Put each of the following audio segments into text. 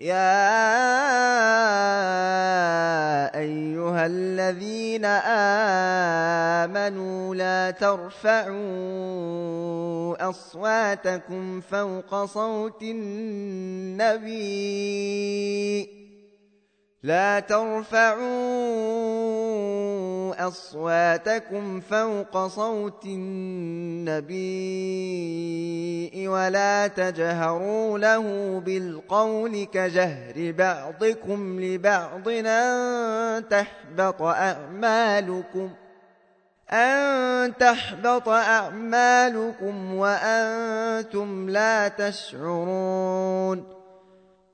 يا أيها الذين آمنوا لا ترفعوا أصواتكم فوق صوت النبي لا ترفعوا أصواتكم فوق صوت النبي ولا تجهروا له بالقول كجهر بعضكم لبعض أن تحبط أعمالكم أن تحبط أعمالكم وأنتم لا تشعرون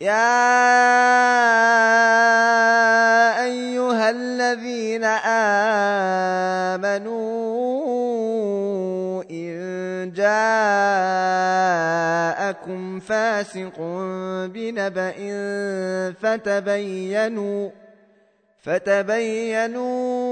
يا أيها الذين آمنوا إن جاءكم فاسق بنبأ فتبينوا فتبينوا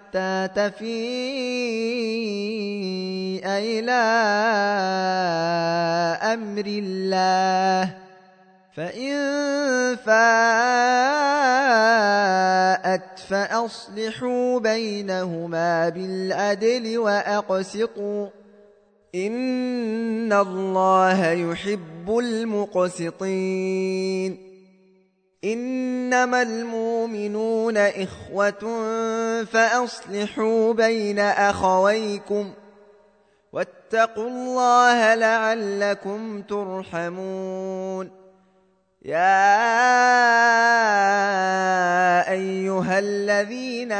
حتى تفيء إلى أمر الله. فإن فاءت فأصلحوا بينهما بالعدل وأقسطوا. إن الله يحب المقسطين. إنما المؤمنون إخوة فأصلحوا بين أخويكم واتقوا الله لعلكم ترحمون. يا أيها الذين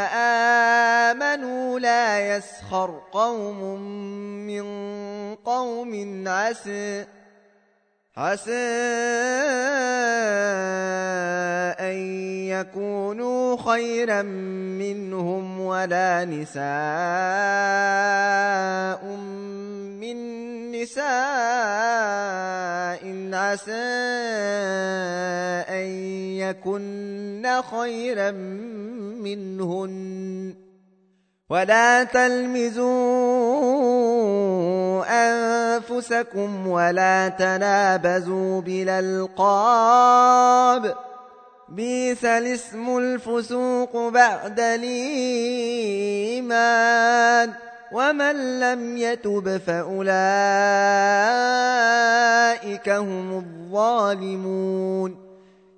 آمنوا لا يسخر قوم من قوم عسى عسى أن يكونوا خيرا منهم ولا نساء من نساء. عسى أن يكن خيرا منهن. ولا تلمزون أنفسكم ولا تنابزوا بالألقاب. بيس الاسم الفسوق بعد الإيمان. ومن لم يتب فأولئك هم الظالمون.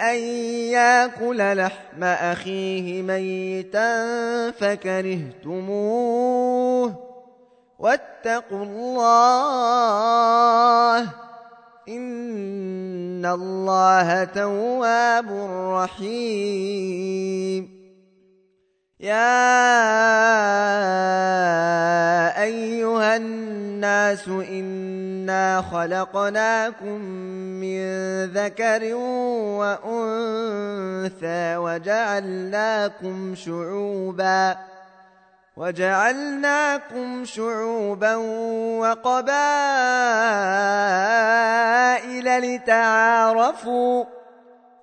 أن ياكل لحم أخيه ميتا فكرهتموه واتقوا الله إن الله تواب رحيم يا أيها الناس إنا خلقناكم من ذكر وأنثى وجعلناكم شعوبا وجعلناكم شعوبا وقبائل لتعارفوا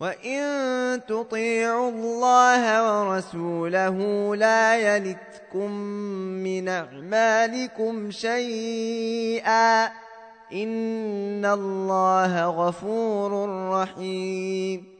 وإن تطيعوا الله ورسوله لا يلتكم من أعمالكم شيئا إن الله غفور رحيم